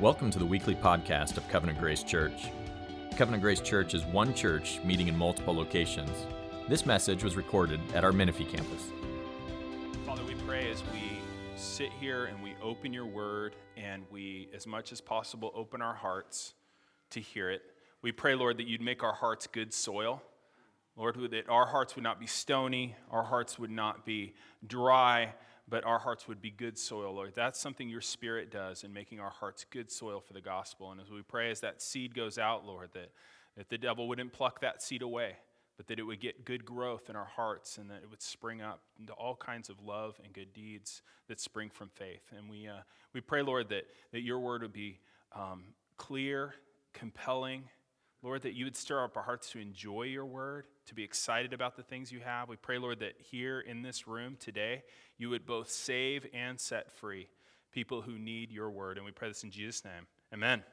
Welcome to the weekly podcast of Covenant Grace Church. Covenant Grace Church is one church meeting in multiple locations. This message was recorded at our Menifee campus. Father, we pray as we sit here and we open your word and we, as much as possible, open our hearts to hear it. We pray, Lord, that you'd make our hearts good soil. Lord, that our hearts would not be stony, our hearts would not be dry, but our hearts would be good soil, Lord. That's something your Spirit does in making our hearts good soil for the gospel. And as we pray, as that seed goes out, Lord, that, that the devil wouldn't pluck that seed away, but that it would get good growth in our hearts and that it would spring up into all kinds of love and good deeds that spring from faith. And we, uh, we pray, Lord, that, that your word would be um, clear, compelling, Lord, that you would stir up our hearts to enjoy your word, to be excited about the things you have. We pray, Lord, that here in this room today, you would both save and set free people who need your word. And we pray this in Jesus' name. Amen.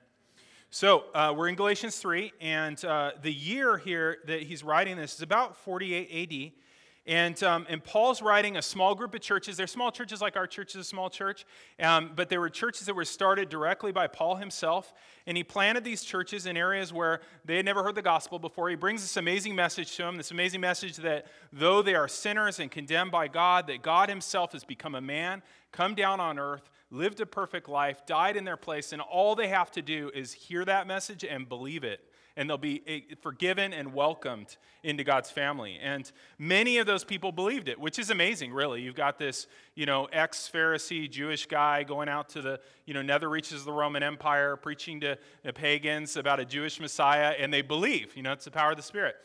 So uh, we're in Galatians 3, and uh, the year here that he's writing this is about 48 AD. And, um, and Paul's writing a small group of churches. They're small churches like our church is a small church, um, but there were churches that were started directly by Paul himself. And he planted these churches in areas where they had never heard the gospel before. He brings this amazing message to them this amazing message that though they are sinners and condemned by God, that God himself has become a man, come down on earth, lived a perfect life, died in their place, and all they have to do is hear that message and believe it and they'll be eh, forgiven and welcomed into God's family. And many of those people believed it, which is amazing, really. You've got this, you know, ex-Pharisee Jewish guy going out to the, you know, nether reaches of the Roman Empire, preaching to the pagans about a Jewish Messiah, and they believe. You know, it's the power of the Spirit.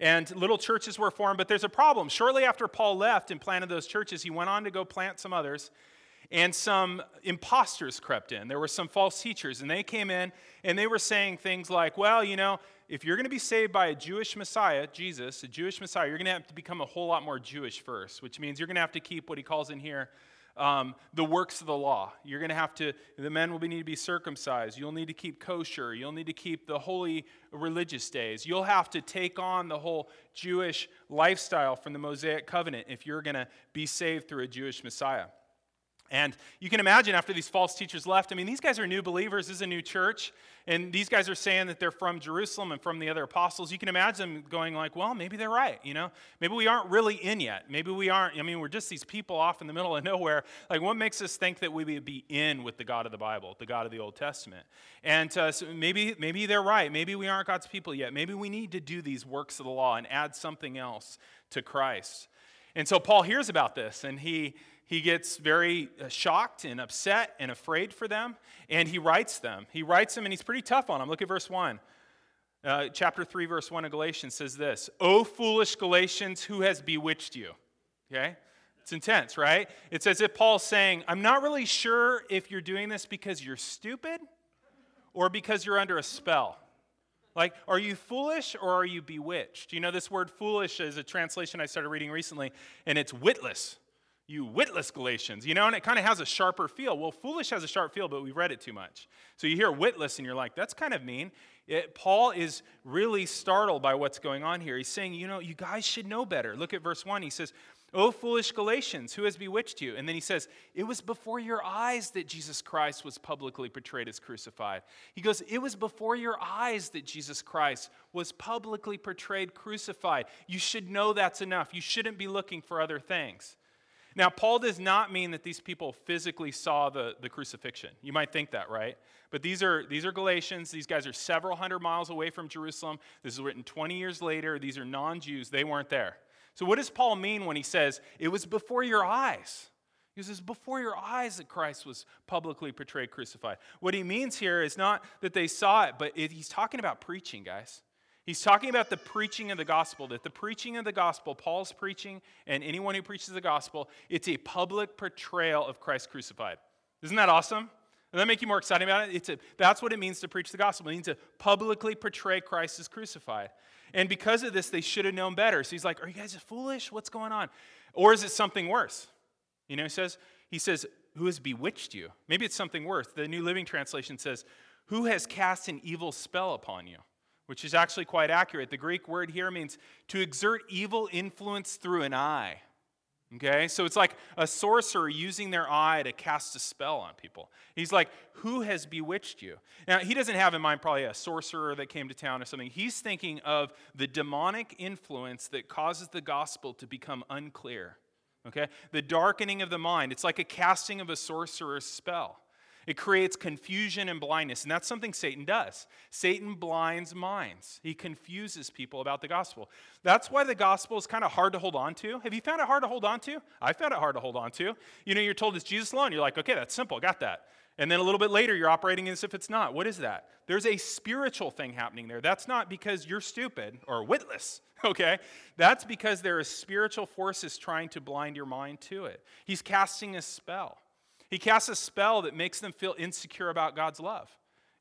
And little churches were formed, but there's a problem. Shortly after Paul left and planted those churches, he went on to go plant some others and some imposters crept in. There were some false teachers, and they came in and they were saying things like, well, you know, if you're going to be saved by a Jewish Messiah, Jesus, a Jewish Messiah, you're going to have to become a whole lot more Jewish first, which means you're going to have to keep what he calls in here um, the works of the law. You're going to have to, the men will need to be circumcised. You'll need to keep kosher. You'll need to keep the holy religious days. You'll have to take on the whole Jewish lifestyle from the Mosaic covenant if you're going to be saved through a Jewish Messiah. And you can imagine after these false teachers left, I mean, these guys are new believers. This is a new church. And these guys are saying that they're from Jerusalem and from the other apostles. You can imagine them going like, well, maybe they're right, you know? Maybe we aren't really in yet. Maybe we aren't. I mean, we're just these people off in the middle of nowhere. Like, what makes us think that we would be in with the God of the Bible, the God of the Old Testament? And uh, so maybe, maybe they're right. Maybe we aren't God's people yet. Maybe we need to do these works of the law and add something else to Christ. And so Paul hears about this and he he gets very uh, shocked and upset and afraid for them, and he writes them. He writes them, and he's pretty tough on them. Look at verse 1. Uh, chapter 3, verse 1 of Galatians says this O foolish Galatians, who has bewitched you? Okay? It's intense, right? It's as if Paul's saying, I'm not really sure if you're doing this because you're stupid or because you're under a spell. Like, are you foolish or are you bewitched? You know, this word foolish is a translation I started reading recently, and it's witless you witless Galatians, you know, and it kind of has a sharper feel. Well, foolish has a sharp feel, but we've read it too much. So you hear witless and you're like, that's kind of mean. It, Paul is really startled by what's going on here. He's saying, you know, you guys should know better. Look at verse 1. He says, O foolish Galatians, who has bewitched you? And then he says, It was before your eyes that Jesus Christ was publicly portrayed as crucified. He goes, It was before your eyes that Jesus Christ was publicly portrayed crucified. You should know that's enough. You shouldn't be looking for other things. Now, Paul does not mean that these people physically saw the, the crucifixion. You might think that, right? But these are, these are Galatians. These guys are several hundred miles away from Jerusalem. This is written 20 years later. These are non Jews. They weren't there. So, what does Paul mean when he says, it was before your eyes? He says, before your eyes that Christ was publicly portrayed crucified. What he means here is not that they saw it, but it, he's talking about preaching, guys. He's talking about the preaching of the gospel, that the preaching of the gospel, Paul's preaching, and anyone who preaches the gospel, it's a public portrayal of Christ crucified. Isn't that awesome? Does that make you more excited about it? It's a, that's what it means to preach the gospel. It means to publicly portray Christ as crucified. And because of this, they should have known better. So he's like, Are you guys foolish? What's going on? Or is it something worse? You know, he says, he says, Who has bewitched you? Maybe it's something worse. The New Living Translation says, Who has cast an evil spell upon you? Which is actually quite accurate. The Greek word here means to exert evil influence through an eye. Okay, so it's like a sorcerer using their eye to cast a spell on people. He's like, Who has bewitched you? Now, he doesn't have in mind probably a sorcerer that came to town or something. He's thinking of the demonic influence that causes the gospel to become unclear. Okay, the darkening of the mind. It's like a casting of a sorcerer's spell. It creates confusion and blindness. And that's something Satan does. Satan blinds minds, he confuses people about the gospel. That's why the gospel is kind of hard to hold on to. Have you found it hard to hold on to? I found it hard to hold on to. You know, you're told it's Jesus alone. You're like, okay, that's simple, got that. And then a little bit later, you're operating as if it's not. What is that? There's a spiritual thing happening there. That's not because you're stupid or witless, okay? That's because there are spiritual forces trying to blind your mind to it. He's casting a spell. He casts a spell that makes them feel insecure about God's love.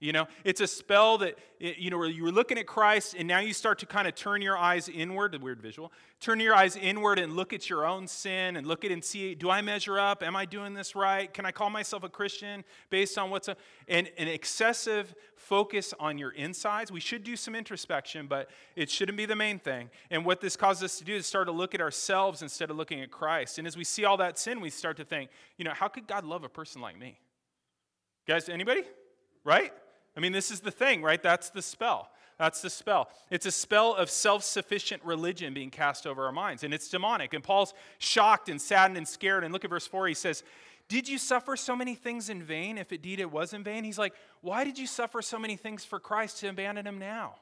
You know, it's a spell that, you know, where you were looking at Christ and now you start to kind of turn your eyes inward, a weird visual, turn your eyes inward and look at your own sin and look at and see, do I measure up? Am I doing this right? Can I call myself a Christian based on what's, a, and an excessive focus on your insides. We should do some introspection, but it shouldn't be the main thing. And what this causes us to do is start to look at ourselves instead of looking at Christ. And as we see all that sin, we start to think, you know, how could God love a person like me? Guys, anybody? Right? I mean, this is the thing, right? That's the spell. That's the spell. It's a spell of self sufficient religion being cast over our minds, and it's demonic. And Paul's shocked and saddened and scared. And look at verse 4. He says, Did you suffer so many things in vain, if indeed it was in vain? He's like, Why did you suffer so many things for Christ to abandon him now?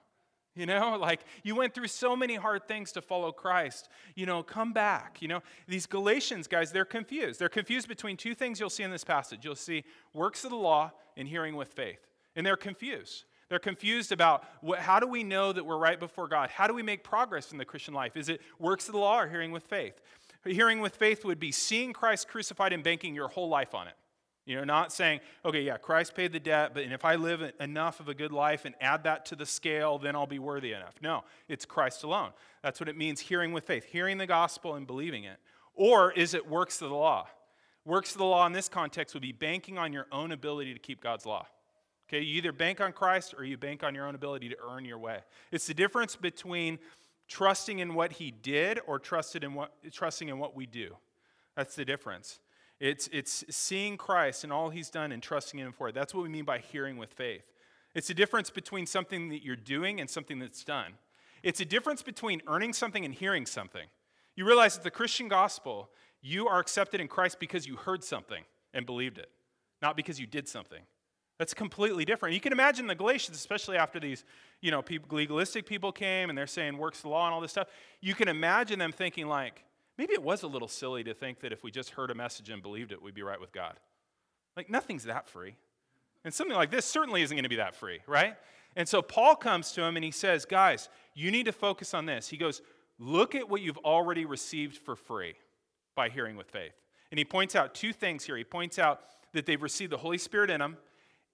You know, like you went through so many hard things to follow Christ. You know, come back. You know, these Galatians guys, they're confused. They're confused between two things you'll see in this passage. You'll see works of the law and hearing with faith. And they're confused. They're confused about what, how do we know that we're right before God? How do we make progress in the Christian life? Is it works of the law or hearing with faith? Hearing with faith would be seeing Christ crucified and banking your whole life on it. You know, not saying, okay, yeah, Christ paid the debt, but and if I live enough of a good life and add that to the scale, then I'll be worthy enough. No, it's Christ alone. That's what it means hearing with faith, hearing the gospel and believing it. Or is it works of the law? Works of the law in this context would be banking on your own ability to keep God's law. Okay, you either bank on Christ or you bank on your own ability to earn your way. It's the difference between trusting in what he did or trusted in what, trusting in what we do. That's the difference. It's, it's seeing Christ and all he's done and trusting in him for it. That's what we mean by hearing with faith. It's a difference between something that you're doing and something that's done. It's a difference between earning something and hearing something. You realize that the Christian gospel, you are accepted in Christ because you heard something and believed it, not because you did something. That's completely different. You can imagine the Galatians, especially after these, you know, people, legalistic people came and they're saying works the law and all this stuff. You can imagine them thinking like, maybe it was a little silly to think that if we just heard a message and believed it, we'd be right with God. Like nothing's that free. And something like this certainly isn't going to be that free, right? And so Paul comes to him and he says, guys, you need to focus on this. He goes, look at what you've already received for free by hearing with faith. And he points out two things here. He points out that they've received the Holy Spirit in them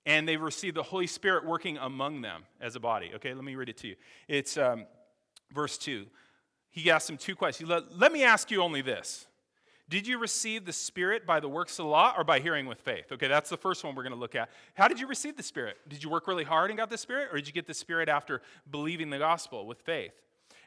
and they've received the Holy Spirit working among them as a body. Okay, let me read it to you. It's um, verse 2. He asked them two questions. Let, let me ask you only this Did you receive the Spirit by the works of the law or by hearing with faith? Okay, that's the first one we're going to look at. How did you receive the Spirit? Did you work really hard and got the Spirit, or did you get the Spirit after believing the gospel with faith?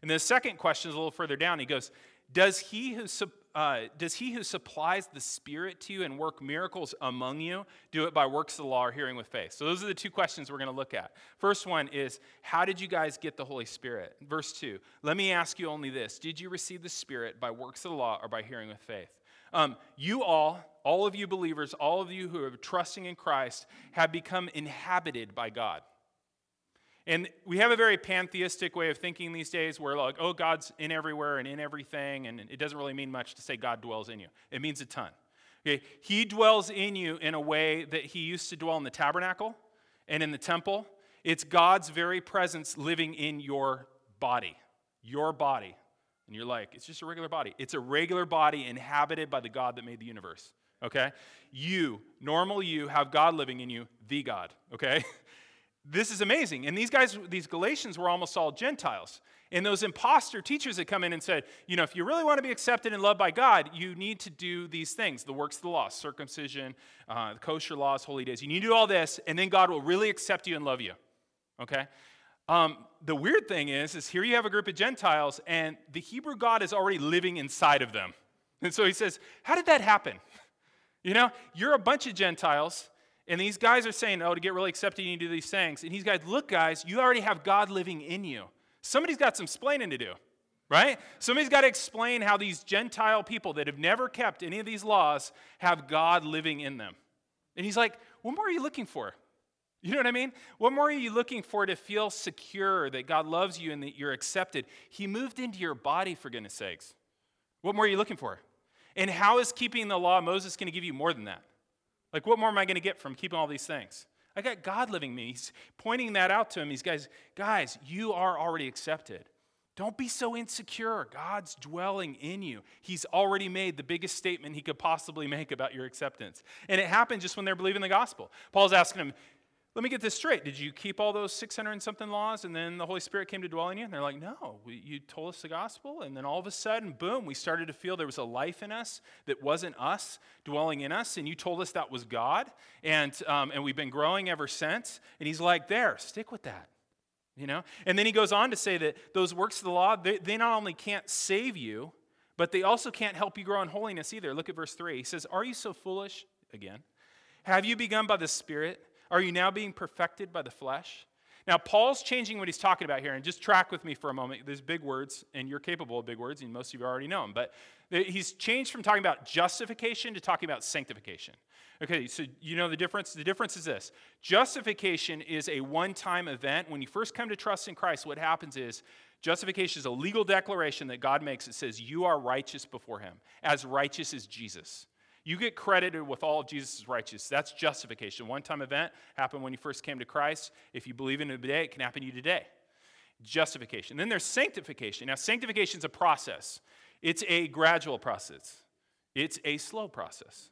And the second question is a little further down. He goes, Does he who uh, does he who supplies the Spirit to you and work miracles among you do it by works of the law or hearing with faith? So, those are the two questions we're going to look at. First one is, How did you guys get the Holy Spirit? Verse 2, let me ask you only this Did you receive the Spirit by works of the law or by hearing with faith? Um, you all, all of you believers, all of you who are trusting in Christ, have become inhabited by God. And we have a very pantheistic way of thinking these days where, like, oh, God's in everywhere and in everything, and it doesn't really mean much to say God dwells in you. It means a ton. Okay? He dwells in you in a way that he used to dwell in the tabernacle and in the temple. It's God's very presence living in your body, your body. And you're like, it's just a regular body. It's a regular body inhabited by the God that made the universe. Okay? You, normal you, have God living in you, the God. Okay? This is amazing. And these guys, these Galatians were almost all Gentiles. And those impostor teachers that come in and said, you know, if you really want to be accepted and loved by God, you need to do these things the works of the law, circumcision, uh, the kosher laws, holy days. You need to do all this, and then God will really accept you and love you. Okay? Um, the weird thing is, is here you have a group of Gentiles, and the Hebrew God is already living inside of them. And so he says, How did that happen? You know, you're a bunch of Gentiles, and these guys are saying, Oh, to get really accepted, you need to do these things. And he's guys, Look, guys, you already have God living in you. Somebody's got some explaining to do, right? Somebody's got to explain how these Gentile people that have never kept any of these laws have God living in them. And he's like, What more are you looking for? You know what I mean? What more are you looking for to feel secure that God loves you and that you're accepted? He moved into your body, for goodness sakes. What more are you looking for? And how is keeping the law of Moses going to give you more than that? Like, what more am I going to get from keeping all these things? I got God living me. He's pointing that out to him. He's guys, guys, you are already accepted. Don't be so insecure. God's dwelling in you. He's already made the biggest statement he could possibly make about your acceptance. And it happened just when they're believing the gospel. Paul's asking him, let me get this straight. Did you keep all those 600 and something laws and then the Holy Spirit came to dwell in you? And they're like, no, you told us the gospel. And then all of a sudden, boom, we started to feel there was a life in us that wasn't us dwelling in us. And you told us that was God. And, um, and we've been growing ever since. And he's like, there, stick with that. You know? And then he goes on to say that those works of the law, they, they not only can't save you, but they also can't help you grow in holiness either. Look at verse 3. He says, Are you so foolish? Again. Have you begun by the Spirit? Are you now being perfected by the flesh? Now, Paul's changing what he's talking about here, and just track with me for a moment. There's big words, and you're capable of big words, and most of you already know them. But he's changed from talking about justification to talking about sanctification. Okay, so you know the difference? The difference is this justification is a one time event. When you first come to trust in Christ, what happens is justification is a legal declaration that God makes. It says, You are righteous before Him, as righteous as Jesus. You get credited with all of Jesus' righteousness. That's justification. One time event happened when you first came to Christ. If you believe in it today, it can happen to you today. Justification. Then there's sanctification. Now, sanctification is a process, it's a gradual process, it's a slow process.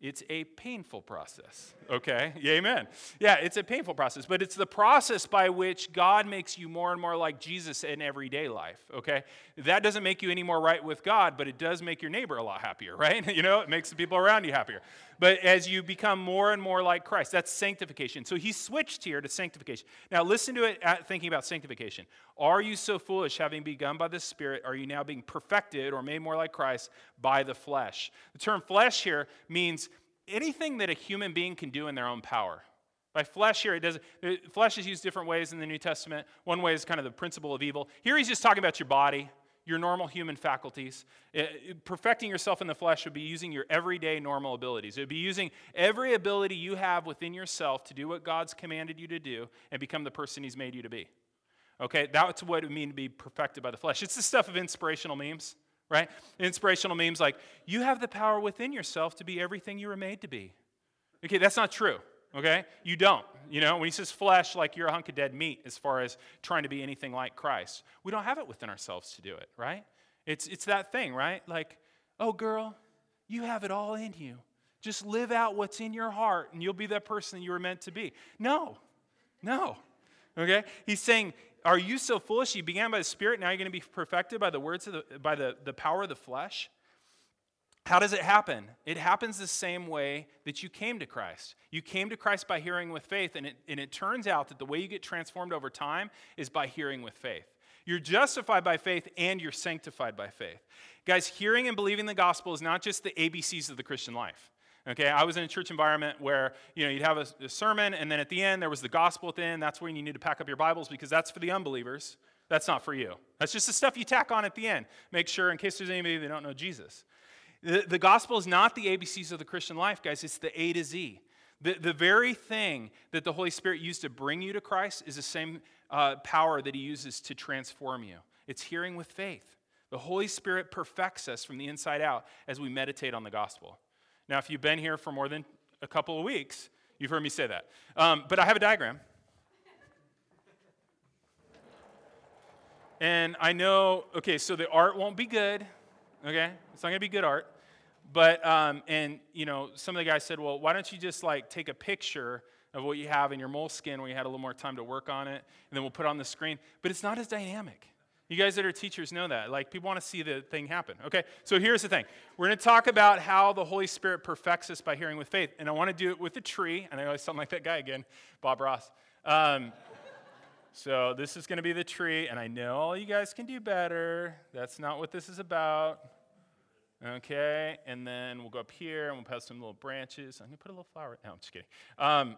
It's a painful process. Okay? Amen. Yeah, it's a painful process, but it's the process by which God makes you more and more like Jesus in everyday life. Okay? That doesn't make you any more right with God, but it does make your neighbor a lot happier, right? You know, it makes the people around you happier. But as you become more and more like Christ, that's sanctification. So he switched here to sanctification. Now, listen to it uh, thinking about sanctification. Are you so foolish, having begun by the Spirit, are you now being perfected or made more like Christ by the flesh? The term flesh here means anything that a human being can do in their own power. By flesh here, it does uh, flesh is used different ways in the New Testament. One way is kind of the principle of evil. Here he's just talking about your body, your normal human faculties. Uh, perfecting yourself in the flesh would be using your everyday normal abilities. It would be using every ability you have within yourself to do what God's commanded you to do and become the person he's made you to be. Okay, that's what it would mean to be perfected by the flesh. It's the stuff of inspirational memes right? Inspirational memes like, you have the power within yourself to be everything you were made to be. Okay, that's not true, okay? You don't. You know, when he says flesh, like you're a hunk of dead meat as far as trying to be anything like Christ. We don't have it within ourselves to do it, right? It's, it's that thing, right? Like, oh, girl, you have it all in you. Just live out what's in your heart and you'll be that person you were meant to be. No, no. Okay? He's saying are you so foolish? You began by the Spirit, now you're going to be perfected by the words of the, by the, the power of the flesh? How does it happen? It happens the same way that you came to Christ. You came to Christ by hearing with faith, and it, and it turns out that the way you get transformed over time is by hearing with faith. You're justified by faith and you're sanctified by faith. Guys, hearing and believing the gospel is not just the ABCs of the Christian life. Okay, I was in a church environment where you know you'd have a, a, sermon, and then at the end there was the gospel at the end. That's when you need to pack up your Bibles because that's for the unbelievers. That's not for you. That's just the stuff you tack on at the end. Make sure, in case there's anybody that don't know Jesus, the, the gospel is not the ABCs of the Christian life, guys. It's the A to Z. The, the very thing that the Holy Spirit used to bring you to Christ is the same uh, power that He uses to transform you. It's hearing with faith. The Holy Spirit perfects us from the inside out as we meditate on the gospel. Now, if you've been here for more than a couple of weeks, you've heard me say that. Um, but I have a diagram. And I know, okay, so the art won't be good, okay? It's not gonna be good art. But, um, and, you know, some of the guys said, well, why don't you just like take a picture of what you have in your moleskin when you had a little more time to work on it, and then we'll put it on the screen. But it's not as dynamic. You guys that are teachers know that. Like, people want to see the thing happen. Okay, so here's the thing we're going to talk about how the Holy Spirit perfects us by hearing with faith. And I want to do it with a tree. And I always sound like that guy again, Bob Ross. Um, so this is going to be the tree. And I know all you guys can do better. That's not what this is about. Okay, and then we'll go up here and we'll have some little branches. I'm gonna put a little flower. No, I'm just kidding. Um,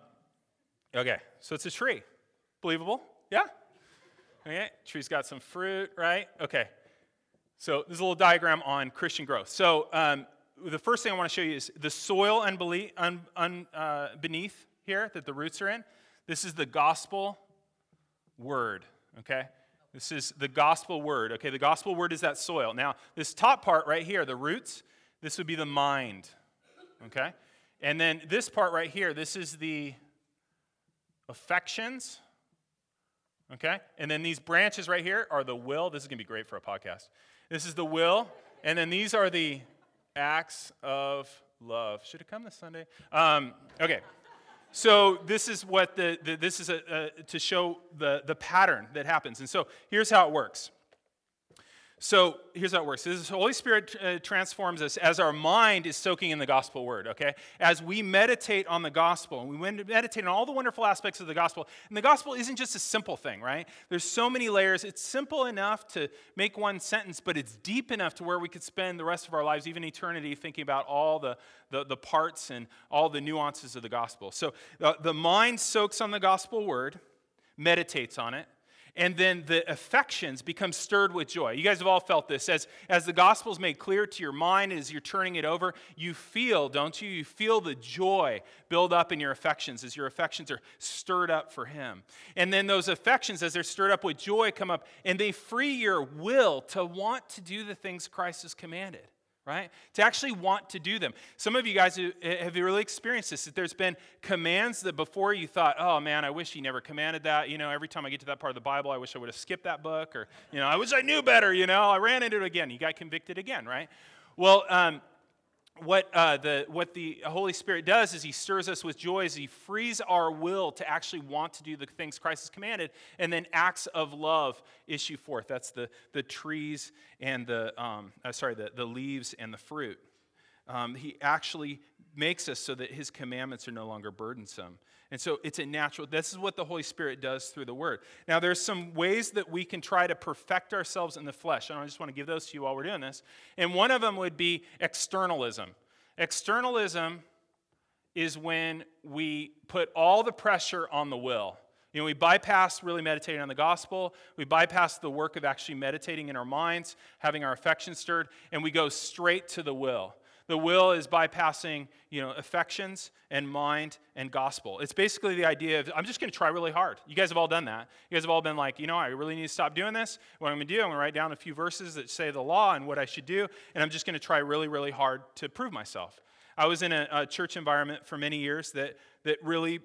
okay, so it's a tree. Believable? Yeah? Okay, tree's got some fruit, right? Okay, so this is a little diagram on Christian growth. So um, the first thing I want to show you is the soil unbelie- un, un, uh, beneath here that the roots are in. This is the gospel word, okay? This is the gospel word. Okay, the gospel word is that soil. Now, this top part right here, the roots, this would be the mind. Okay? And then this part right here, this is the affections. Okay? And then these branches right here are the will. This is to be great for a podcast. This is the will. And then these are the acts of love. Should it come this Sunday? Um, okay. So this is what the, the this is a, a, to show the, the pattern that happens. And so here's how it works. So here's how it works. This Holy Spirit uh, transforms us as our mind is soaking in the gospel word, okay? As we meditate on the gospel, and we meditate on all the wonderful aspects of the gospel. And the gospel isn't just a simple thing, right? There's so many layers. It's simple enough to make one sentence, but it's deep enough to where we could spend the rest of our lives, even eternity, thinking about all the, the, the parts and all the nuances of the gospel. So uh, the mind soaks on the gospel word, meditates on it, and then the affections become stirred with joy. You guys have all felt this. As, as the gospel is made clear to your mind, as you're turning it over, you feel, don't you? You feel the joy build up in your affections as your affections are stirred up for Him. And then those affections, as they're stirred up with joy, come up and they free your will to want to do the things Christ has commanded right? To actually want to do them. Some of you guys have really experienced this. That there's been commands that before you thought, oh man, I wish he never commanded that. You know, every time I get to that part of the Bible, I wish I would have skipped that book, or, you know, I wish I knew better, you know, I ran into it again. You got convicted again, right? Well, um, what, uh, the, what the Holy Spirit does is He stirs us with joy as He frees our will to actually want to do the things Christ has commanded, and then acts of love issue forth. That's the, the trees and the, um, uh, sorry, the, the leaves and the fruit. Um, he actually makes us so that His commandments are no longer burdensome. And so it's a natural, this is what the Holy Spirit does through the Word. Now, there's some ways that we can try to perfect ourselves in the flesh. And I just want to give those to you while we're doing this. And one of them would be externalism. Externalism is when we put all the pressure on the will. You know, we bypass really meditating on the gospel. We bypass the work of actually meditating in our minds, having our affections stirred, and we go straight to the will. The will is bypassing, you know, affections and mind and gospel. It's basically the idea of I'm just going to try really hard. You guys have all done that. You guys have all been like, you know, I really need to stop doing this. What I'm going to do, I'm going to write down a few verses that say the law and what I should do, and I'm just going to try really, really hard to prove myself. I was in a, a church environment for many years that that really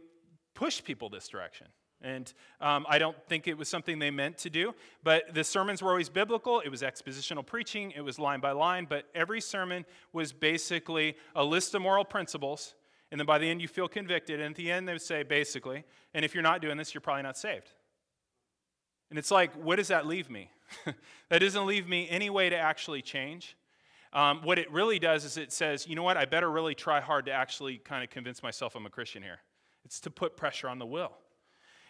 pushed people this direction. And um, I don't think it was something they meant to do. But the sermons were always biblical. It was expositional preaching, it was line by line. But every sermon was basically a list of moral principles. And then by the end, you feel convicted. And at the end, they would say, basically, and if you're not doing this, you're probably not saved. And it's like, what does that leave me? that doesn't leave me any way to actually change. Um, what it really does is it says, you know what, I better really try hard to actually kind of convince myself I'm a Christian here. It's to put pressure on the will.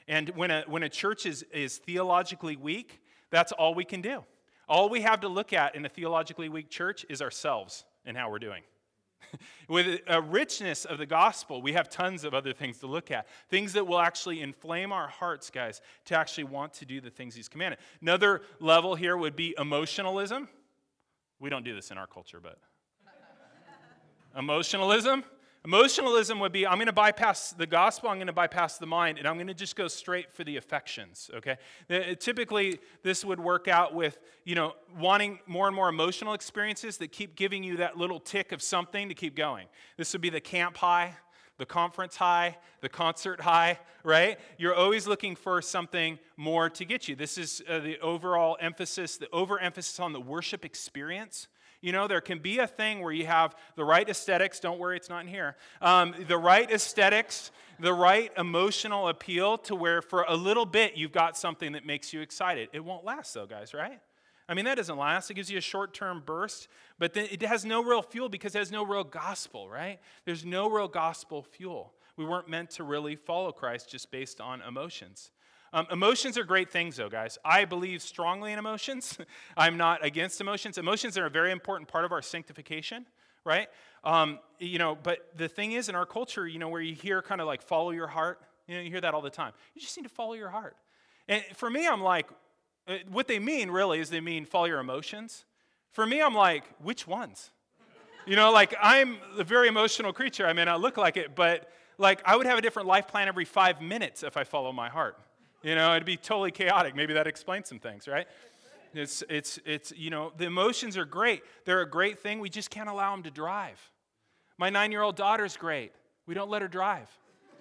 And when a, when a church is, is theologically weak, that's all we can do. All we have to look at in a theologically weak church is ourselves and how we're doing. With a richness of the gospel, we have tons of other things to look at. Things that will actually inflame our hearts, guys, to actually want to do the things He's commanded. Another level here would be emotionalism. We don't do this in our culture, but. emotionalism. Emotionalism would be I'm going to bypass the gospel, I'm going to bypass the mind, and I'm going to just go straight for the affections, okay? Typically, this would work out with, you know, wanting more and more emotional experiences that keep giving you that little tick of something to keep going. This would be the camp high, the conference high, the concert high, right? You're always looking for something more to get you. This is uh, the overall emphasis, the overemphasis on the worship experience. You know, there can be a thing where you have the right aesthetics. Don't worry, it's not in here. Um, the right aesthetics, the right emotional appeal to where for a little bit you've got something that makes you excited. It won't last, though, guys, right? I mean, that doesn't last. It gives you a short term burst, but then it has no real fuel because it has no real gospel, right? There's no real gospel fuel. We weren't meant to really follow Christ just based on emotions. Um, emotions are great things, though, guys. I believe strongly in emotions. I'm not against emotions. Emotions are a very important part of our sanctification, right? Um, you know, but the thing is, in our culture, you know, where you hear kind of like follow your heart, you know, you hear that all the time. You just need to follow your heart. And for me, I'm like, uh, what they mean really is they mean follow your emotions. For me, I'm like, which ones? You know, like I'm a very emotional creature. I may not look like it, but like I would have a different life plan every five minutes if I follow my heart. You know, it'd be totally chaotic. Maybe that explains some things, right? It's, it's, it's, you know, the emotions are great. They're a great thing. We just can't allow them to drive. My nine year old daughter's great. We don't let her drive.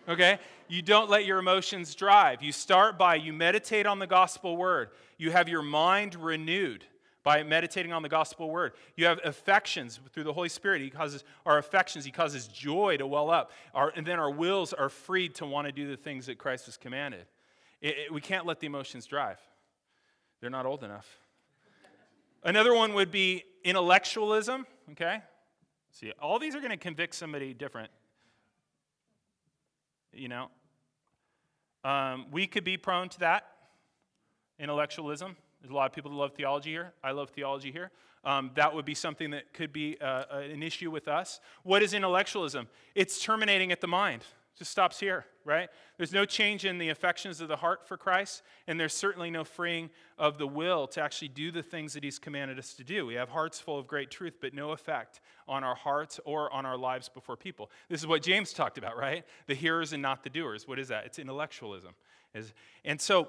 Okay? You don't let your emotions drive. You start by you meditate on the gospel word. You have your mind renewed by meditating on the gospel word. You have affections through the Holy Spirit. He causes our affections, He causes joy to well up. Our, and then our wills are freed to want to do the things that Christ has commanded. It, it, we can't let the emotions drive, they're not old enough. Another one would be intellectualism, okay? See, all these are going to convict somebody different. You know, um, we could be prone to that intellectualism. There's a lot of people that love theology here. I love theology here. Um, that would be something that could be uh, an issue with us. What is intellectualism? It's terminating at the mind. Just stops here, right? There's no change in the affections of the heart for Christ, and there's certainly no freeing of the will to actually do the things that He's commanded us to do. We have hearts full of great truth, but no effect on our hearts or on our lives before people. This is what James talked about, right? The hearers and not the doers. What is that? It's intellectualism. And so,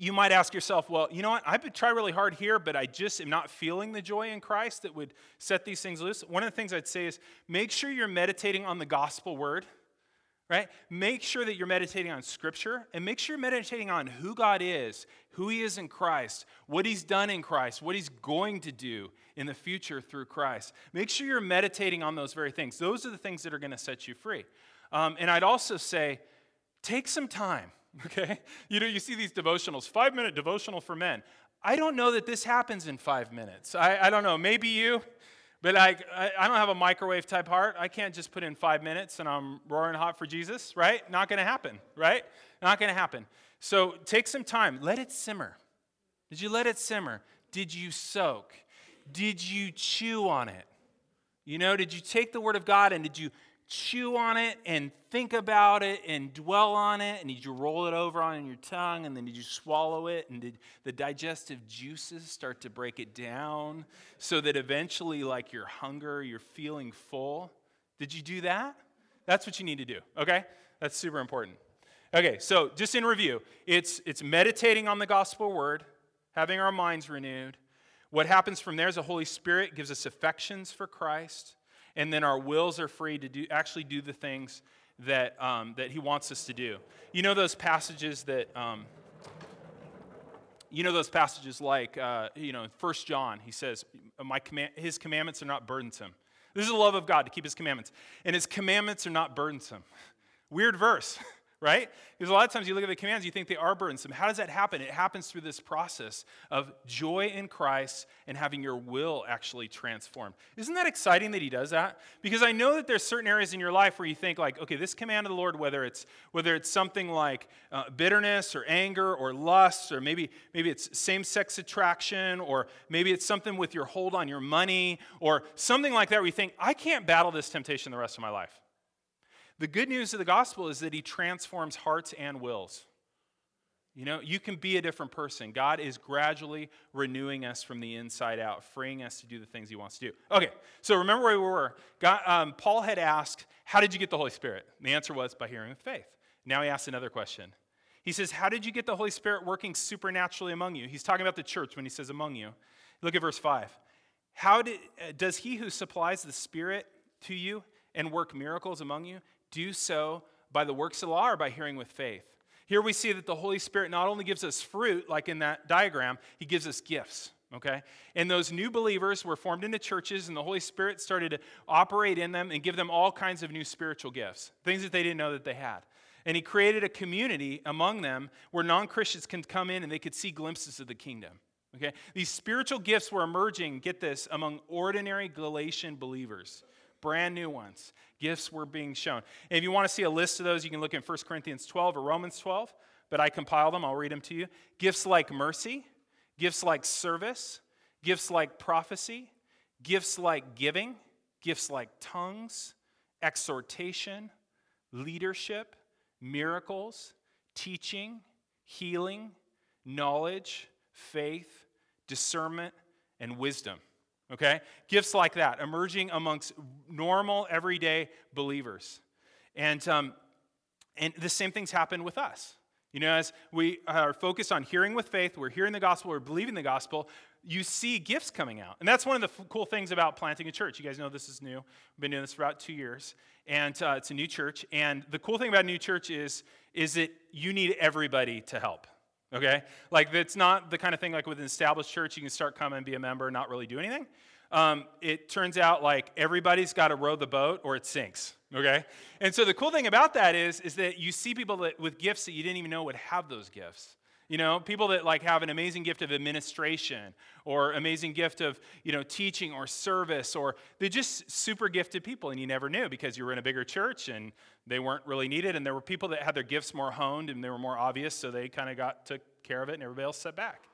you might ask yourself, well, you know what? I've tried really hard here, but I just am not feeling the joy in Christ that would set these things loose. One of the things I'd say is make sure you're meditating on the gospel word, right? Make sure that you're meditating on scripture and make sure you're meditating on who God is, who he is in Christ, what he's done in Christ, what he's going to do in the future through Christ. Make sure you're meditating on those very things. Those are the things that are going to set you free. Um, and I'd also say take some time okay? You know, you see these devotionals, five minute devotional for men. I don't know that this happens in five minutes. I, I don't know, maybe you, but I, I don't have a microwave type heart. I can't just put in five minutes and I'm roaring hot for Jesus, right? Not gonna happen, right? Not gonna happen. So take some time, let it simmer. Did you let it simmer? Did you soak? Did you chew on it? You know, did you take the word of God and did you chew on it and think about it and dwell on it? And did you roll it over on your tongue and then did you swallow it? And did the digestive juices start to break it down so that eventually, like your hunger, you're feeling full? Did you do that? That's what you need to do, okay? That's super important. Okay, so just in review, it's, it's meditating on the gospel word, having our minds renewed. What happens from there is the Holy Spirit gives us affections for Christ and then our wills are free to do, actually do the things that, um, that He wants us to do. You know those passages that, um, you know those passages like, uh, you know, 1 John, he says, My command, His commandments are not burdensome. This is the love of God to keep His commandments. And His commandments are not burdensome. Weird verse. right? Because a lot of times you look at the commands, you think they are burdensome. How does that happen? It happens through this process of joy in Christ and having your will actually transformed. Isn't that exciting that he does that? Because I know that there's certain areas in your life where you think like, okay, this command of the Lord, whether it's whether it's something like uh, bitterness or anger or lust, or maybe maybe it's same-sex attraction, or maybe it's something with your hold on your money, or something like that, where you think, I can't battle this temptation the rest of my life. The good news of the gospel is that he transforms hearts and wills. You know, you can be a different person. God is gradually renewing us from the inside out, freeing us to do the things He wants to do. Okay, so remember where we were. God, um, Paul had asked, How did you get the Holy Spirit? And the answer was by hearing with faith. Now he asks another question. He says, How did you get the Holy Spirit working supernaturally among you? He's talking about the church when he says among you. Look at verse 5. How did, uh, does he who supplies the Spirit to you and work miracles among you do so by the works of the law or by hearing with faith. Here we see that the Holy Spirit not only gives us fruit, like in that diagram, He gives us gifts, okay? And those new believers were formed into churches, and the Holy Spirit started to operate in them and give them all kinds of new spiritual gifts, things that they didn't know that they had. And He created a community among them where non Christians can come in and they could see glimpses of the kingdom. Okay? These spiritual gifts were emerging, get this, among ordinary Galatian believers brand new ones. Gifts were being shown. And if you want to see a list of those, you can look in 1 Corinthians 12 or Romans 12. but I compile them. I'll read them to you. Gifts like mercy, gifts like service, gifts like prophecy, gifts like giving, gifts like tongues, exhortation, leadership, miracles, teaching, healing, knowledge, faith, discernment, and wisdom. Okay? Gifts like that emerging amongst normal, everyday believers. And, um, and the same things happen with us. You know, as we are focused on hearing with faith, we're hearing the gospel, we're believing the gospel, you see gifts coming out. And that's one of the f- cool things about planting a church. You guys know this is new. We've been doing this for about two years, and uh, it's a new church. And the cool thing about a new church is, is that you need everybody to help. Okay? Like, it's not the kind of thing like with an established church, you can start coming and be a member, and not really do anything. Um, it turns out like everybody's got to row the boat or it sinks okay and so the cool thing about that is is that you see people that with gifts that you didn't even know would have those gifts you know, people that like have an amazing gift of administration or amazing gift of, you know, teaching or service or they're just super gifted people and you never knew because you were in a bigger church and they weren't really needed and there were people that had their gifts more honed and they were more obvious so they kind of got took care of it and everybody else sat back.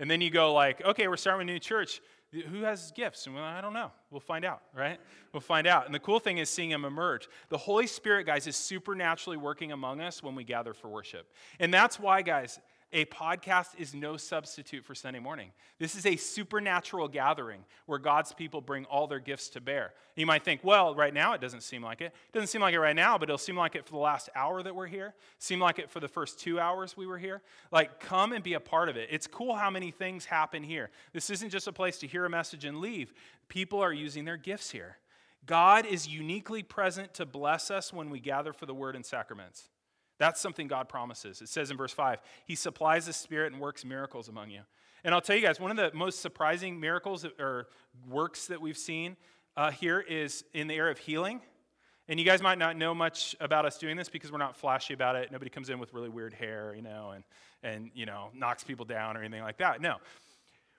And then you go like, okay, we're starting a new church. Who has gifts? And well, I don't know. We'll find out, right? We'll find out. And the cool thing is seeing them emerge. The Holy Spirit, guys, is supernaturally working among us when we gather for worship. And that's why, guys, a podcast is no substitute for Sunday morning. This is a supernatural gathering where God's people bring all their gifts to bear. You might think, well, right now it doesn't seem like it. It doesn't seem like it right now, but it'll seem like it for the last hour that we're here. Seem like it for the first two hours we were here. Like, come and be a part of it. It's cool how many things happen here. This isn't just a place to hear a message and leave. People are using their gifts here. God is uniquely present to bless us when we gather for the word and sacraments. That's something God promises. It says in verse 5 He supplies the Spirit and works miracles among you. And I'll tell you guys, one of the most surprising miracles or works that we've seen uh, here is in the area of healing. And you guys might not know much about us doing this because we're not flashy about it. Nobody comes in with really weird hair, you know, and, and you know, knocks people down or anything like that. No.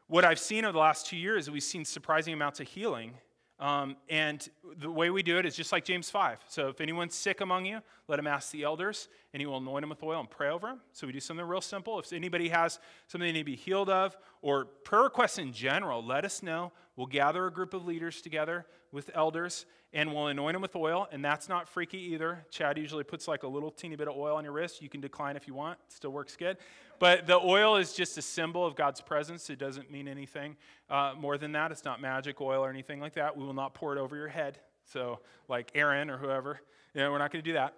What I've seen over the last two years is we've seen surprising amounts of healing um, and the way we do it is just like James 5. So if anyone's sick among you, let him ask the elders, and he will anoint him with oil and pray over him. So we do something real simple. If anybody has something they need to be healed of, or prayer requests in general, let us know. We'll gather a group of leaders together with elders, and we'll anoint them with oil. And that's not freaky either. Chad usually puts like a little teeny bit of oil on your wrist. You can decline if you want, it still works good. But the oil is just a symbol of God's presence. It doesn't mean anything uh, more than that. It's not magic oil or anything like that. We will not pour it over your head. So, like Aaron or whoever, you know, we're not going to do that.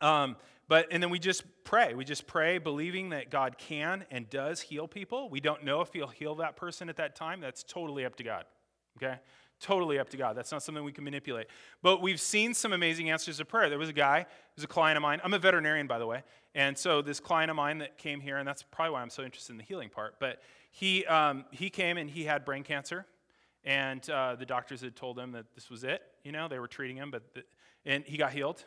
Um, but and then we just pray. We just pray, believing that God can and does heal people. We don't know if He'll heal that person at that time. That's totally up to God. Okay, totally up to God. That's not something we can manipulate. But we've seen some amazing answers to prayer. There was a guy, who's a client of mine. I'm a veterinarian, by the way. And so this client of mine that came here, and that's probably why I'm so interested in the healing part, but he, um, he came and he had brain cancer. And uh, the doctors had told him that this was it. You know, they were treating him, but the, and he got healed.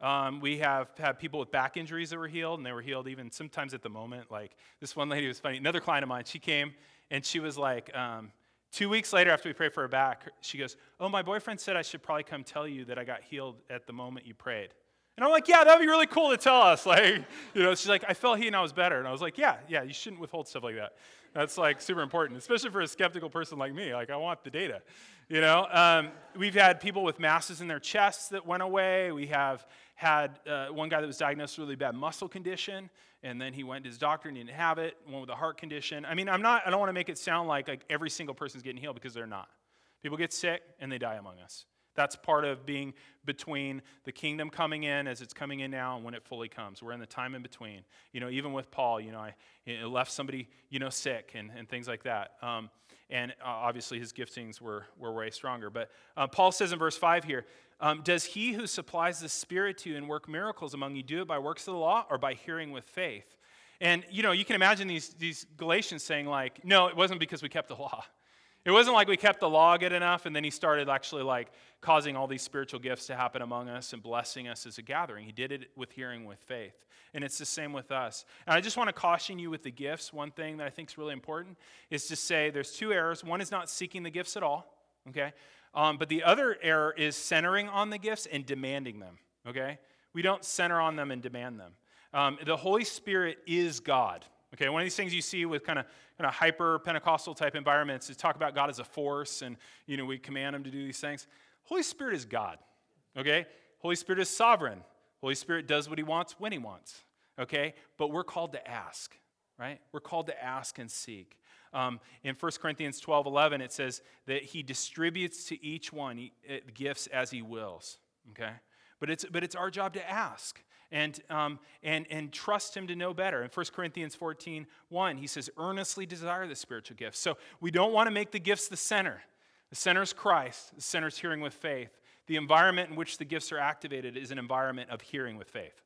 Um, we have had people with back injuries that were healed, and they were healed even sometimes at the moment. Like this one lady was funny. Another client of mine, she came and she was like, um, Two weeks later, after we prayed for her back, she goes, Oh, my boyfriend said I should probably come tell you that I got healed at the moment you prayed. And I'm like, Yeah, that'd be really cool to tell us. Like, you know, she's like, I felt he and I was better. And I was like, Yeah, yeah, you shouldn't withhold stuff like that. That's like super important, especially for a skeptical person like me. Like, I want the data. You know, um, we've had people with masses in their chests that went away. We have had uh, one guy that was diagnosed with a really bad muscle condition and then he went to his doctor and he didn't have it, one with a heart condition. I mean, I'm not, I don't want to make it sound like, like every single person's getting healed because they're not. People get sick and they die among us. That's part of being between the kingdom coming in as it's coming in now and when it fully comes. We're in the time in between. You know, even with Paul, you know, I left somebody, you know, sick and, and things like that. Um, and uh, obviously his giftings were, were way stronger. But uh, Paul says in verse 5 here, um, Does he who supplies the Spirit to you and work miracles among you do it by works of the law or by hearing with faith? And, you know, you can imagine these, these Galatians saying, like, no, it wasn't because we kept the law. It wasn't like we kept the law good enough and then he started actually like causing all these spiritual gifts to happen among us and blessing us as a gathering. He did it with hearing with faith. And it's the same with us. And I just want to caution you with the gifts. One thing that I think is really important is to say there's two errors. One is not seeking the gifts at all, okay? Um, but the other error is centering on the gifts and demanding them, okay? We don't center on them and demand them. Um, the Holy Spirit is God. Okay, one of these things you see with kind of kind of hyper Pentecostal type environments is talk about God as a force, and you know we command Him to do these things. Holy Spirit is God. Okay, Holy Spirit is sovereign. Holy Spirit does what He wants when He wants. Okay, but we're called to ask, right? We're called to ask and seek. Um, in 1 Corinthians 12 11, it says that He distributes to each one gifts as He wills. Okay, but it's but it's our job to ask and, um, and, and trust him to know better. In 1 Corinthians 14, 1, he says, earnestly desire the spiritual gifts. So we don't want to make the gifts the center. The center is Christ, the center is hearing with faith. The environment in which the gifts are activated is an environment of hearing with faith.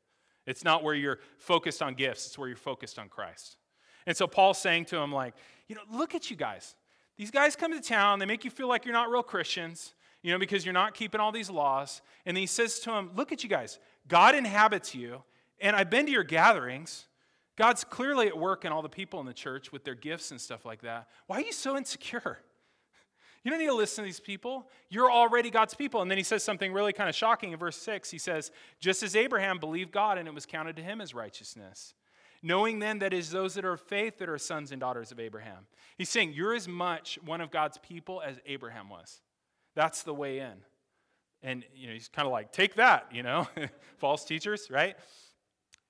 It's not where you're focused on gifts, it's where you're focused on Christ. And so Paul's saying to him, like, you know, look at you guys. These guys come to town, they make you feel like you're not real Christians, you know, because you're not keeping all these laws. And he says to them, look at you guys. God inhabits you, and I've been to your gatherings. God's clearly at work in all the people in the church with their gifts and stuff like that. Why are you so insecure? You don't need to listen to these people. You're already God's people. And then he says something really kind of shocking in verse 6. He says, Just as Abraham believed God and it was counted to him as righteousness. Knowing then that it is those that are of faith that are sons and daughters of Abraham. He's saying, You're as much one of God's people as Abraham was. That's the way in. And you know, he's kind of like, take that, you know, false teachers, right?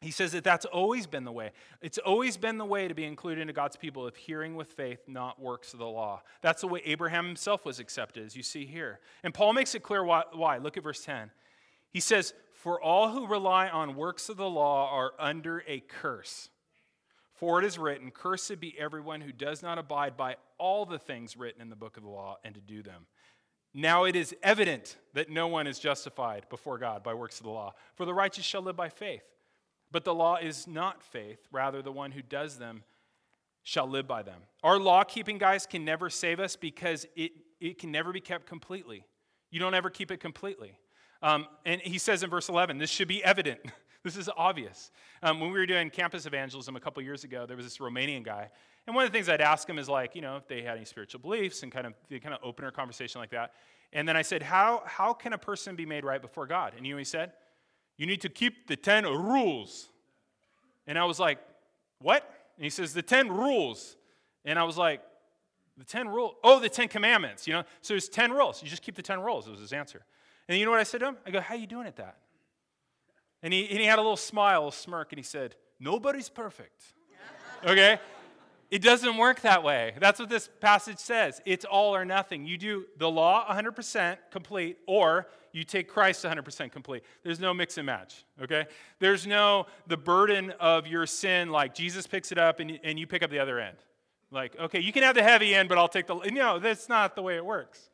He says that that's always been the way. It's always been the way to be included into God's people of hearing with faith, not works of the law. That's the way Abraham himself was accepted, as you see here. And Paul makes it clear why. why. Look at verse 10. He says, For all who rely on works of the law are under a curse. For it is written, Cursed be everyone who does not abide by all the things written in the book of the law and to do them. Now it is evident that no one is justified before God by works of the law, for the righteous shall live by faith. But the law is not faith, rather, the one who does them shall live by them. Our law keeping guys can never save us because it, it can never be kept completely. You don't ever keep it completely. Um, and he says in verse 11, this should be evident. this is obvious. Um, when we were doing campus evangelism a couple years ago, there was this Romanian guy. And one of the things I'd ask him is like, you know, if they had any spiritual beliefs and kind of the kind of opener conversation like that. And then I said, how, how can a person be made right before God? And you know he said? You need to keep the 10 rules. And I was like, what? And he says, the 10 rules. And I was like, the 10 rules? Oh, the 10 commandments, you know? So there's 10 rules. You just keep the 10 rules, was his answer. And you know what I said to him? I go, how you doing at that? And he, and he had a little smile, a smirk, and he said, nobody's perfect. okay? It doesn't work that way. That's what this passage says. It's all or nothing. You do the law 100% complete, or you take Christ 100% complete. There's no mix and match, okay? There's no the burden of your sin, like Jesus picks it up and, and you pick up the other end. Like, okay, you can have the heavy end, but I'll take the. No, that's not the way it works.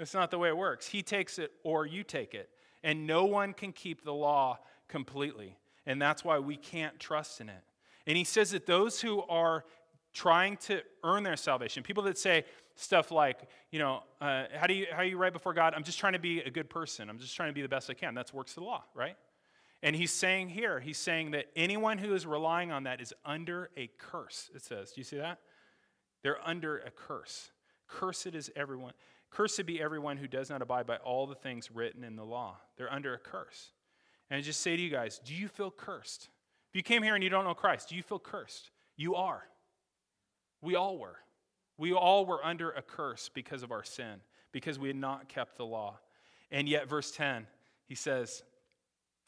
That's not the way it works. He takes it or you take it. And no one can keep the law completely. And that's why we can't trust in it. And he says that those who are trying to earn their salvation. People that say stuff like, you know, uh, how, do you, how you right before God? I'm just trying to be a good person. I'm just trying to be the best I can. That's works of the law, right? And he's saying here, he's saying that anyone who is relying on that is under a curse, it says. Do you see that? They're under a curse. Cursed is everyone. Cursed be everyone who does not abide by all the things written in the law. They're under a curse. And I just say to you guys, do you feel cursed? If you came here and you don't know Christ, do you feel cursed? You are. We all were. We all were under a curse because of our sin, because we had not kept the law. And yet, verse 10, he says,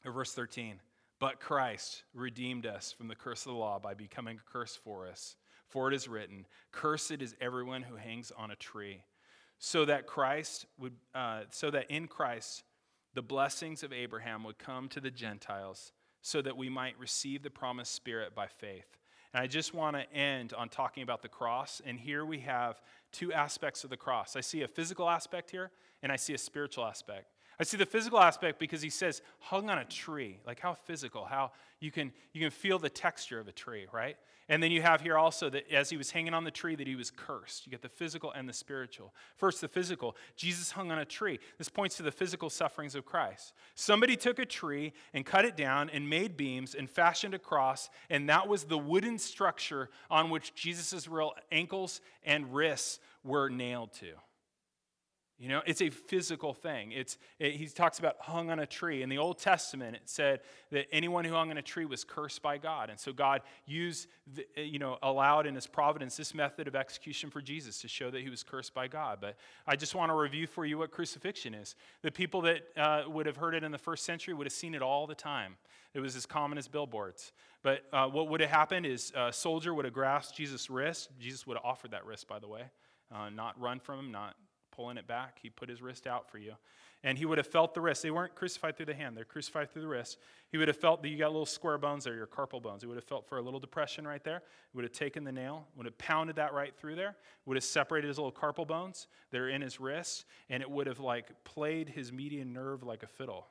or verse 13, but Christ redeemed us from the curse of the law by becoming a curse for us. For it is written, Cursed is everyone who hangs on a tree. So that Christ would, uh, so that in Christ the blessings of Abraham would come to the Gentiles, so that we might receive the promised Spirit by faith. And I just want to end on talking about the cross. And here we have two aspects of the cross. I see a physical aspect here, and I see a spiritual aspect. I see the physical aspect because he says hung on a tree. Like how physical, how you can you can feel the texture of a tree, right? And then you have here also that as he was hanging on the tree, that he was cursed. You get the physical and the spiritual. First, the physical. Jesus hung on a tree. This points to the physical sufferings of Christ. Somebody took a tree and cut it down and made beams and fashioned a cross, and that was the wooden structure on which Jesus' real ankles and wrists were nailed to. You know, it's a physical thing. It's, it, he talks about hung on a tree. In the Old Testament, it said that anyone who hung on a tree was cursed by God. And so God used, the, you know, allowed in his providence this method of execution for Jesus to show that he was cursed by God. But I just want to review for you what crucifixion is. The people that uh, would have heard it in the first century would have seen it all the time. It was as common as billboards. But uh, what would have happened is a soldier would have grasped Jesus' wrist. Jesus would have offered that wrist, by the way, uh, not run from him, not pulling it back. He put his wrist out for you. And he would have felt the wrist. They weren't crucified through the hand, they're crucified through the wrist. He would have felt that you got little square bones there, your carpal bones. He would have felt for a little depression right there. He would have taken the nail, would have pounded that right through there, would have separated his little carpal bones that are in his wrist, and it would have like played his median nerve like a fiddle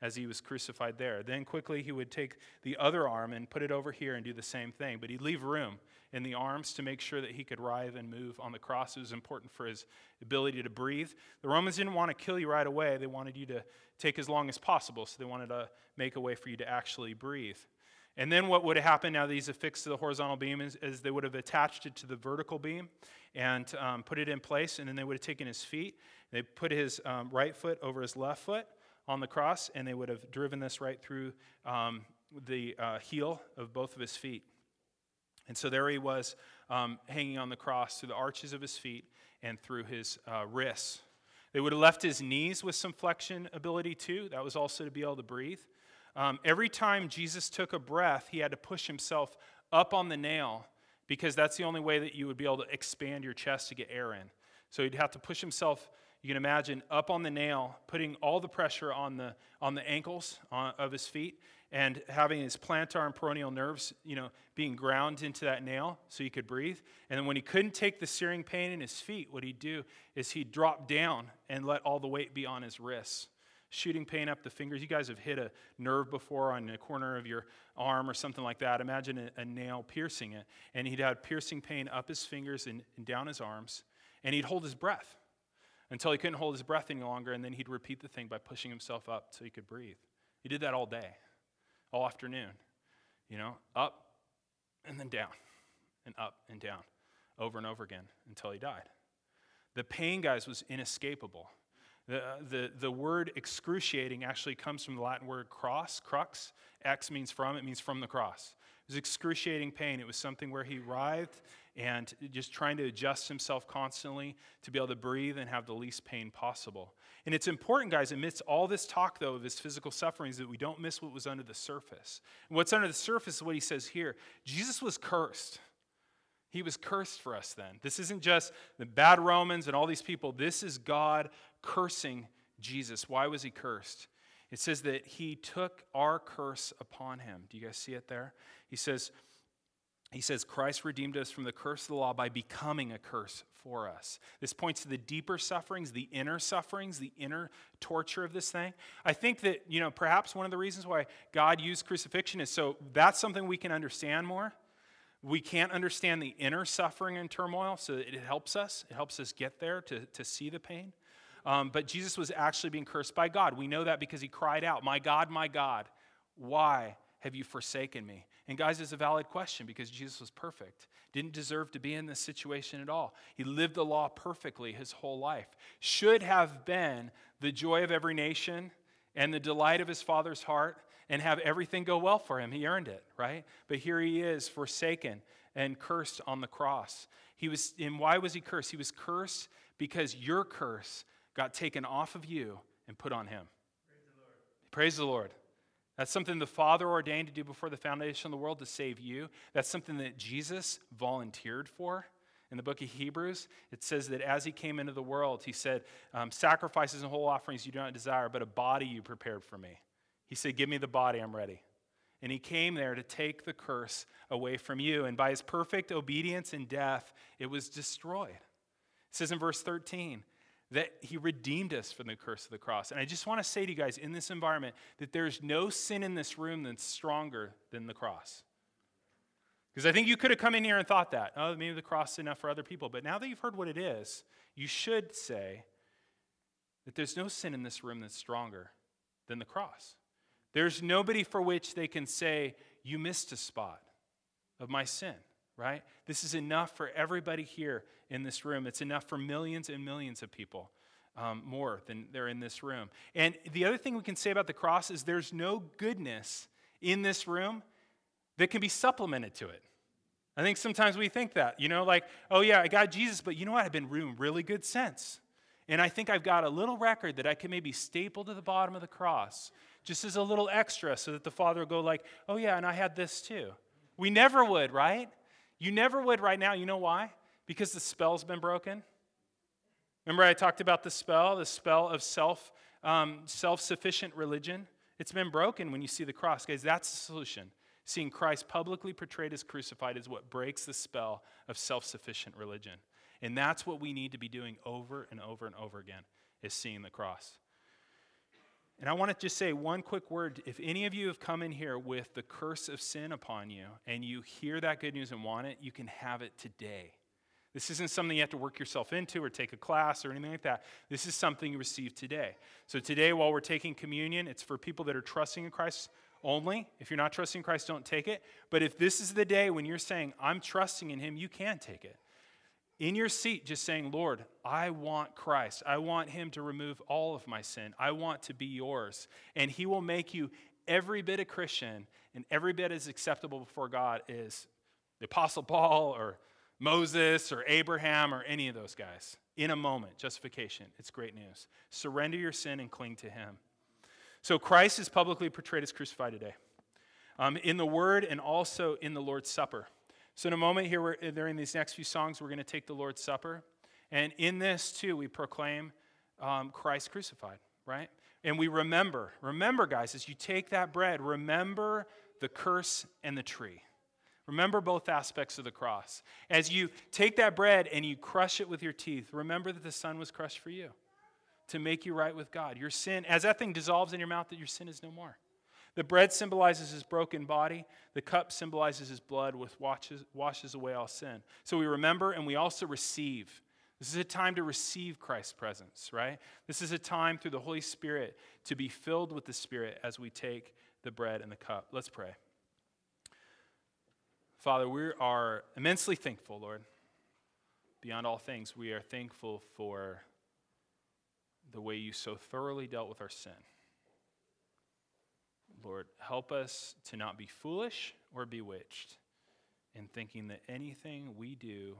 as he was crucified there. Then quickly he would take the other arm and put it over here and do the same thing. But he'd leave room in the arms to make sure that he could writhe and move on the cross. It was important for his ability to breathe. The Romans didn't want to kill you right away, they wanted you to take as long as possible. So they wanted to make a way for you to actually breathe. And then what would have happened now that he's affixed to the horizontal beam is, is they would have attached it to the vertical beam and um, put it in place. And then they would have taken his feet. They put his um, right foot over his left foot on the cross, and they would have driven this right through um, the uh, heel of both of his feet. And so there he was um, hanging on the cross through the arches of his feet and through his uh, wrists. They would have left his knees with some flexion ability too. That was also to be able to breathe. Um, every time Jesus took a breath, he had to push himself up on the nail because that's the only way that you would be able to expand your chest to get air in. So he'd have to push himself you can imagine up on the nail, putting all the pressure on the, on the ankles on, of his feet and having his plantar and peroneal nerves, you know, being ground into that nail so he could breathe. And then when he couldn't take the searing pain in his feet, what he'd do is he'd drop down and let all the weight be on his wrists. Shooting pain up the fingers. You guys have hit a nerve before on the corner of your arm or something like that. Imagine a, a nail piercing it. And he'd have piercing pain up his fingers and, and down his arms. And he'd hold his breath until he couldn't hold his breath any longer, and then he'd repeat the thing by pushing himself up so he could breathe. He did that all day, all afternoon. You know, up and then down, and up and down, over and over again until he died. The pain, guys, was inescapable. The, uh, the, the word excruciating actually comes from the Latin word cross, crux. X means from, it means from the cross. It was excruciating pain. It was something where he writhed and just trying to adjust himself constantly to be able to breathe and have the least pain possible. And it's important, guys, amidst all this talk, though, of his physical sufferings, that we don't miss what was under the surface. And what's under the surface is what he says here Jesus was cursed. He was cursed for us then. This isn't just the bad Romans and all these people. This is God cursing Jesus. Why was he cursed? It says that he took our curse upon him. Do you guys see it there? He says, he says, Christ redeemed us from the curse of the law by becoming a curse for us. This points to the deeper sufferings, the inner sufferings, the inner torture of this thing. I think that, you know, perhaps one of the reasons why God used crucifixion is so that's something we can understand more. We can't understand the inner suffering and turmoil, so it helps us. It helps us get there to, to see the pain. Um, but Jesus was actually being cursed by God. We know that because he cried out, My God, my God, why have you forsaken me? And guys, it's a valid question because Jesus was perfect. Didn't deserve to be in this situation at all. He lived the law perfectly his whole life. Should have been the joy of every nation and the delight of his father's heart and have everything go well for him. He earned it, right? But here he is, forsaken and cursed on the cross. He was, and why was he cursed? He was cursed because your curse got taken off of you and put on him. Praise the Lord. Praise the Lord. That's something the Father ordained to do before the foundation of the world to save you. That's something that Jesus volunteered for. In the book of Hebrews, it says that as he came into the world, he said, um, Sacrifices and whole offerings you do not desire, but a body you prepared for me. He said, Give me the body, I'm ready. And he came there to take the curse away from you. And by his perfect obedience and death, it was destroyed. It says in verse 13, that he redeemed us from the curse of the cross. And I just want to say to you guys in this environment that there's no sin in this room that's stronger than the cross. Because I think you could have come in here and thought that, oh, maybe the cross is enough for other people. But now that you've heard what it is, you should say that there's no sin in this room that's stronger than the cross. There's nobody for which they can say, you missed a spot of my sin right? This is enough for everybody here in this room. It's enough for millions and millions of people. um, more than they're in this room. And the other thing we can say about the cross is there's no goodness in this room that can be supplemented to it. I think sometimes we think that, you know, like, oh yeah, I got Jesus, but you know what? I've been doing really good since. And I think I've got a little record that I can maybe staple to the bottom of the cross, just as a little extra, so that the Father will go like, oh yeah, and I had this too. We never would, right? You never would right now. You know why? Because the spell's been broken. Remember, I talked about the spell, the spell of self, um, self-sufficient religion. It's been broken when you see the cross, guys. That's the solution. Seeing Christ publicly portrayed as crucified is what breaks the spell of self sufficient religion. And that's what we need to be doing over and over and over again, is seeing the cross. And I want to just say one quick word. If any of you have come in here with the curse of sin upon you and you hear that good news and want it, you can have it today. This isn't something you have to work yourself into or take a class or anything like that. This is something you receive today. So, today, while we're taking communion, it's for people that are trusting in Christ only. If you're not trusting Christ, don't take it. But if this is the day when you're saying, I'm trusting in Him, you can take it. In your seat, just saying, Lord, I want Christ. I want Him to remove all of my sin. I want to be yours. And He will make you every bit a Christian and every bit as acceptable before God as the Apostle Paul or Moses or Abraham or any of those guys. In a moment, justification. It's great news. Surrender your sin and cling to Him. So Christ is publicly portrayed as crucified today um, in the Word and also in the Lord's Supper. So, in a moment here, we're, during these next few songs, we're going to take the Lord's Supper. And in this, too, we proclaim um, Christ crucified, right? And we remember, remember, guys, as you take that bread, remember the curse and the tree. Remember both aspects of the cross. As you take that bread and you crush it with your teeth, remember that the Son was crushed for you to make you right with God. Your sin, as that thing dissolves in your mouth, that your sin is no more. The bread symbolizes his broken body. The cup symbolizes his blood, which washes, washes away all sin. So we remember and we also receive. This is a time to receive Christ's presence, right? This is a time through the Holy Spirit to be filled with the Spirit as we take the bread and the cup. Let's pray. Father, we are immensely thankful, Lord. Beyond all things, we are thankful for the way you so thoroughly dealt with our sin. Lord, help us to not be foolish or bewitched in thinking that anything we do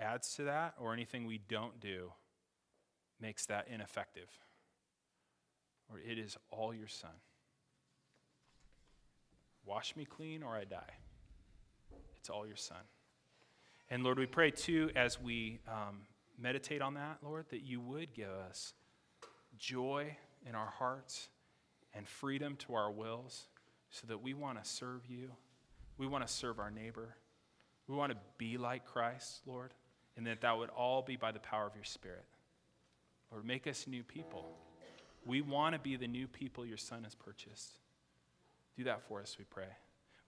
adds to that or anything we don't do makes that ineffective. Or it is all your Son. Wash me clean or I die. It's all your Son. And Lord, we pray too as we um, meditate on that, Lord, that you would give us joy in our hearts and freedom to our wills so that we want to serve you. We want to serve our neighbor. We want to be like Christ, Lord, and that that would all be by the power of your Spirit. Lord, make us new people. We want to be the new people your Son has purchased. Do that for us, we pray.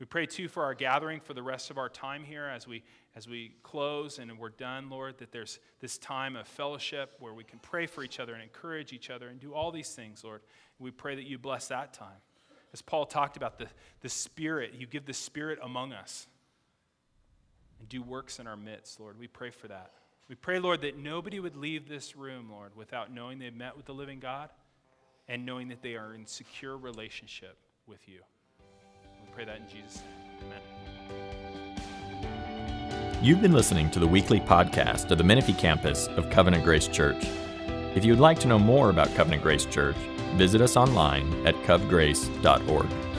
We pray too for our gathering for the rest of our time here as we as we close and we're done, Lord, that there's this time of fellowship where we can pray for each other and encourage each other and do all these things, Lord. We pray that you bless that time. As Paul talked about the, the Spirit, you give the Spirit among us and do works in our midst, Lord. We pray for that. We pray, Lord, that nobody would leave this room, Lord, without knowing they've met with the living God and knowing that they are in secure relationship with you pray that in Jesus' name. Amen. You've been listening to the weekly podcast of the Menifee campus of Covenant Grace Church. If you would like to know more about Covenant Grace Church, visit us online at covgrace.org.